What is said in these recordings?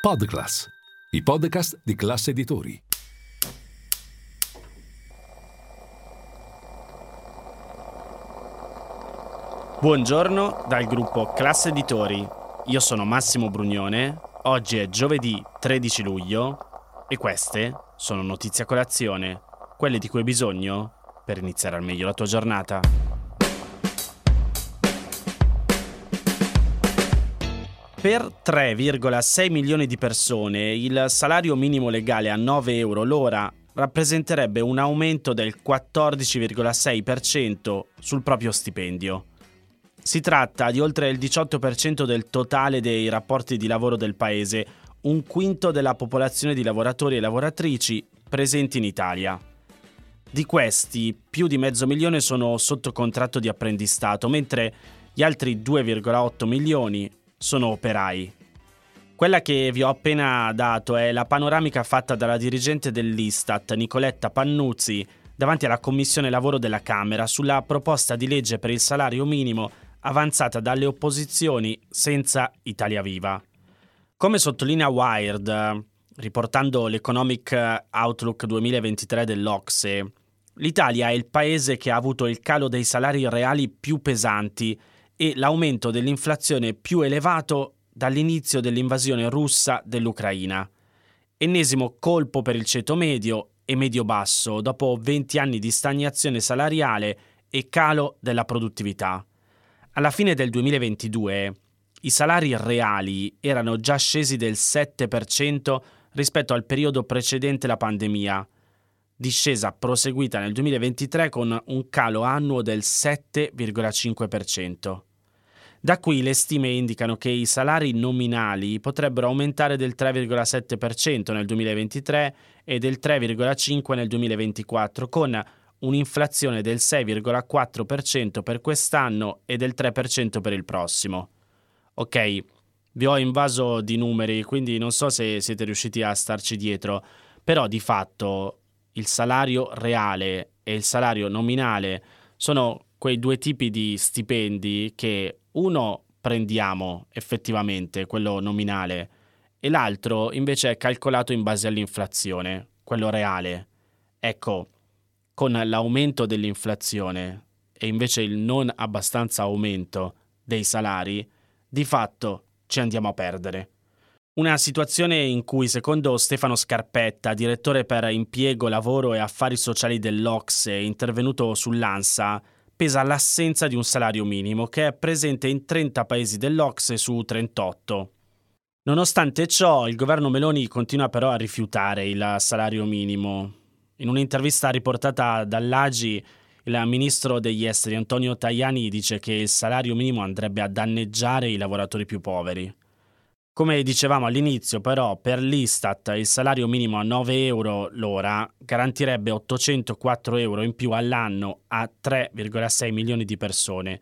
Podclass, i podcast di classe editori. Buongiorno dal gruppo Classe Editori. Io sono Massimo Brugnone. Oggi è giovedì 13 luglio e queste sono notizie a colazione, quelle di cui hai bisogno per iniziare al meglio la tua giornata. Per 3,6 milioni di persone il salario minimo legale a 9 euro l'ora rappresenterebbe un aumento del 14,6% sul proprio stipendio. Si tratta di oltre il 18% del totale dei rapporti di lavoro del paese, un quinto della popolazione di lavoratori e lavoratrici presenti in Italia. Di questi, più di mezzo milione sono sotto contratto di apprendistato, mentre gli altri 2,8 milioni sono operai. Quella che vi ho appena dato è la panoramica fatta dalla dirigente dell'Istat, Nicoletta Pannuzzi, davanti alla Commissione Lavoro della Camera sulla proposta di legge per il salario minimo avanzata dalle opposizioni senza Italia Viva. Come sottolinea Wired, riportando l'Economic Outlook 2023 dell'Ocse, l'Italia è il paese che ha avuto il calo dei salari reali più pesanti e l'aumento dell'inflazione più elevato dall'inizio dell'invasione russa dell'Ucraina. Ennesimo colpo per il ceto medio e medio-basso dopo 20 anni di stagnazione salariale e calo della produttività. Alla fine del 2022 i salari reali erano già scesi del 7% rispetto al periodo precedente la pandemia, discesa proseguita nel 2023 con un calo annuo del 7,5%. Da qui le stime indicano che i salari nominali potrebbero aumentare del 3,7% nel 2023 e del 3,5% nel 2024, con un'inflazione del 6,4% per quest'anno e del 3% per il prossimo. Ok, vi ho invaso di numeri, quindi non so se siete riusciti a starci dietro, però di fatto il salario reale e il salario nominale sono quei due tipi di stipendi che uno prendiamo effettivamente, quello nominale, e l'altro invece è calcolato in base all'inflazione, quello reale. Ecco, con l'aumento dell'inflazione e invece il non abbastanza aumento dei salari, di fatto ci andiamo a perdere. Una situazione in cui, secondo Stefano Scarpetta, direttore per impiego, lavoro e affari sociali dell'Ocse, intervenuto sull'ANSA, pesa l'assenza di un salario minimo che è presente in 30 paesi dell'Ocse su 38. Nonostante ciò, il governo Meloni continua però a rifiutare il salario minimo. In un'intervista riportata dall'AGI, il ministro degli esteri Antonio Tajani dice che il salario minimo andrebbe a danneggiare i lavoratori più poveri. Come dicevamo all'inizio, però, per l'Istat il salario minimo a 9 euro l'ora garantirebbe 804 euro in più all'anno a 3,6 milioni di persone.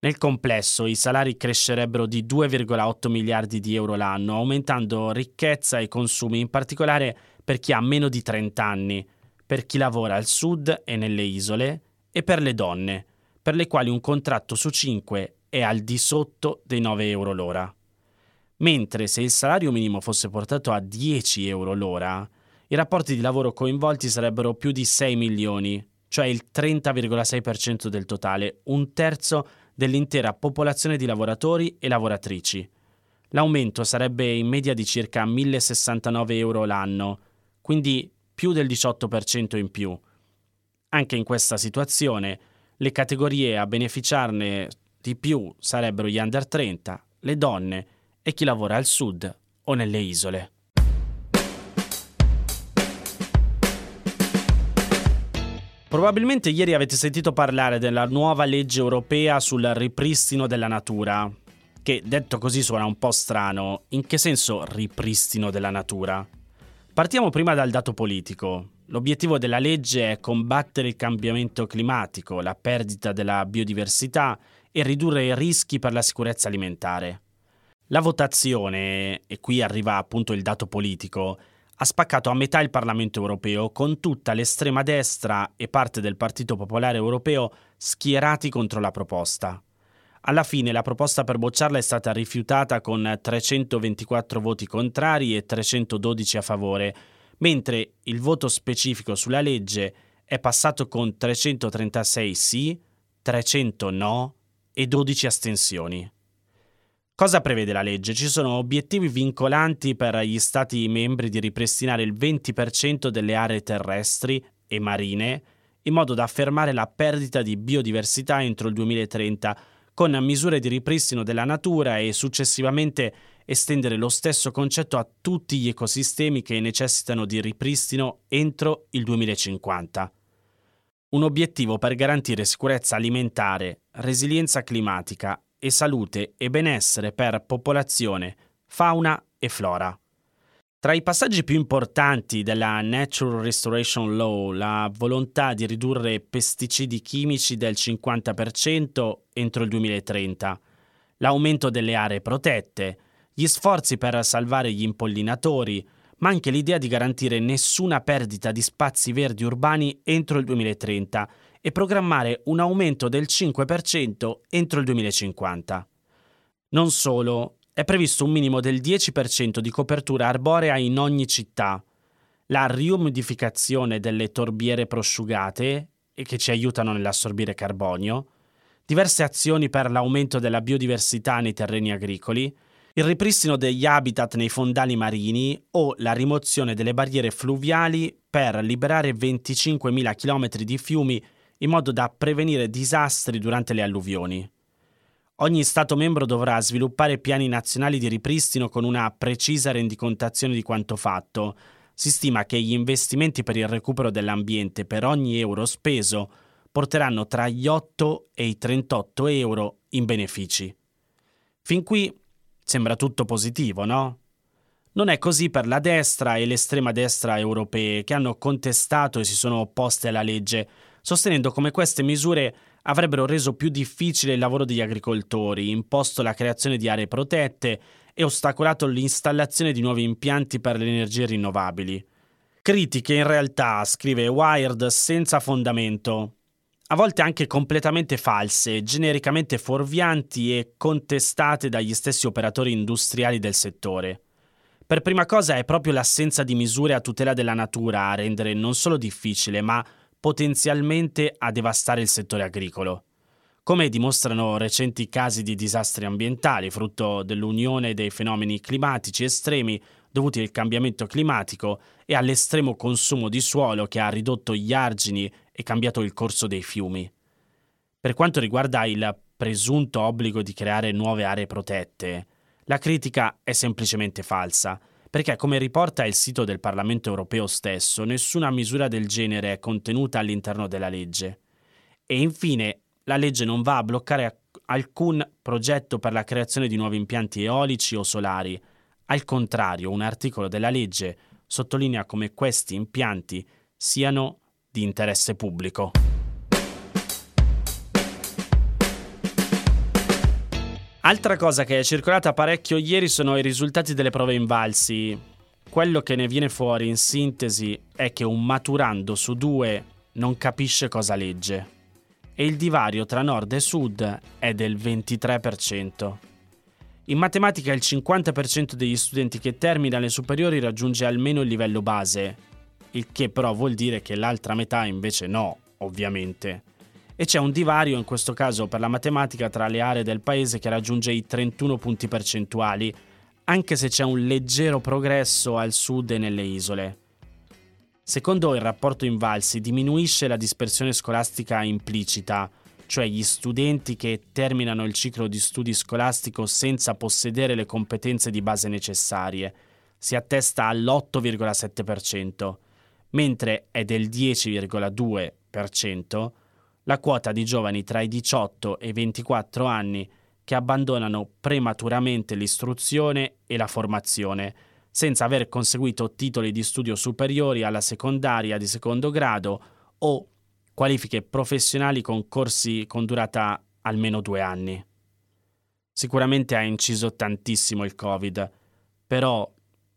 Nel complesso i salari crescerebbero di 2,8 miliardi di euro l'anno, aumentando ricchezza e consumi, in particolare per chi ha meno di 30 anni, per chi lavora al sud e nelle isole e per le donne, per le quali un contratto su 5 è al di sotto dei 9 euro l'ora mentre se il salario minimo fosse portato a 10 euro l'ora, i rapporti di lavoro coinvolti sarebbero più di 6 milioni, cioè il 30,6% del totale, un terzo dell'intera popolazione di lavoratori e lavoratrici. L'aumento sarebbe in media di circa 1069 euro l'anno, quindi più del 18% in più. Anche in questa situazione, le categorie a beneficiarne di più sarebbero gli under 30, le donne e chi lavora al sud o nelle isole. Probabilmente ieri avete sentito parlare della nuova legge europea sul ripristino della natura, che detto così suona un po' strano. In che senso ripristino della natura? Partiamo prima dal dato politico. L'obiettivo della legge è combattere il cambiamento climatico, la perdita della biodiversità e ridurre i rischi per la sicurezza alimentare. La votazione, e qui arriva appunto il dato politico, ha spaccato a metà il Parlamento europeo con tutta l'estrema destra e parte del Partito Popolare Europeo schierati contro la proposta. Alla fine la proposta per bocciarla è stata rifiutata con 324 voti contrari e 312 a favore, mentre il voto specifico sulla legge è passato con 336 sì, 300 no e 12 astensioni. Cosa prevede la legge? Ci sono obiettivi vincolanti per gli Stati membri di ripristinare il 20% delle aree terrestri e marine in modo da fermare la perdita di biodiversità entro il 2030 con misure di ripristino della natura e successivamente estendere lo stesso concetto a tutti gli ecosistemi che necessitano di ripristino entro il 2050. Un obiettivo per garantire sicurezza alimentare, resilienza climatica e salute e benessere per popolazione, fauna e flora. Tra i passaggi più importanti della Natural Restoration Law, la volontà di ridurre pesticidi chimici del 50% entro il 2030, l'aumento delle aree protette, gli sforzi per salvare gli impollinatori, ma anche l'idea di garantire nessuna perdita di spazi verdi urbani entro il 2030 e programmare un aumento del 5% entro il 2050. Non solo, è previsto un minimo del 10% di copertura arborea in ogni città, la riumidificazione delle torbiere prosciugate che ci aiutano nell'assorbire carbonio, diverse azioni per l'aumento della biodiversità nei terreni agricoli, il ripristino degli habitat nei fondali marini o la rimozione delle barriere fluviali per liberare 25.000 km di fiumi in modo da prevenire disastri durante le alluvioni. Ogni Stato membro dovrà sviluppare piani nazionali di ripristino con una precisa rendicontazione di quanto fatto. Si stima che gli investimenti per il recupero dell'ambiente per ogni euro speso porteranno tra gli 8 e i 38 euro in benefici. Fin qui sembra tutto positivo, no? Non è così per la destra e l'estrema destra europee che hanno contestato e si sono opposte alla legge, sostenendo come queste misure avrebbero reso più difficile il lavoro degli agricoltori, imposto la creazione di aree protette e ostacolato l'installazione di nuovi impianti per le energie rinnovabili. Critiche in realtà, scrive Wired, senza fondamento, a volte anche completamente false, genericamente fuorvianti e contestate dagli stessi operatori industriali del settore. Per prima cosa è proprio l'assenza di misure a tutela della natura a rendere non solo difficile, ma potenzialmente a devastare il settore agricolo. Come dimostrano recenti casi di disastri ambientali, frutto dell'unione dei fenomeni climatici estremi dovuti al cambiamento climatico e all'estremo consumo di suolo che ha ridotto gli argini e cambiato il corso dei fiumi. Per quanto riguarda il presunto obbligo di creare nuove aree protette, la critica è semplicemente falsa perché come riporta il sito del Parlamento europeo stesso, nessuna misura del genere è contenuta all'interno della legge. E infine, la legge non va a bloccare alcun progetto per la creazione di nuovi impianti eolici o solari. Al contrario, un articolo della legge sottolinea come questi impianti siano di interesse pubblico. Altra cosa che è circolata parecchio ieri sono i risultati delle prove invalsi. Quello che ne viene fuori in sintesi è che un maturando su due non capisce cosa legge e il divario tra nord e sud è del 23%. In matematica il 50% degli studenti che termina le superiori raggiunge almeno il livello base, il che però vuol dire che l'altra metà invece no, ovviamente e c'è un divario in questo caso per la matematica tra le aree del paese che raggiunge i 31 punti percentuali, anche se c'è un leggero progresso al sud e nelle isole. Secondo il rapporto Invalsi diminuisce la dispersione scolastica implicita, cioè gli studenti che terminano il ciclo di studi scolastico senza possedere le competenze di base necessarie, si attesta all'8,7%, mentre è del 10,2% la quota di giovani tra i 18 e i 24 anni che abbandonano prematuramente l'istruzione e la formazione, senza aver conseguito titoli di studio superiori alla secondaria di secondo grado o qualifiche professionali con corsi con durata almeno due anni. Sicuramente ha inciso tantissimo il Covid, però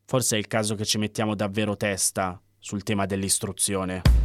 forse è il caso che ci mettiamo davvero testa sul tema dell'istruzione.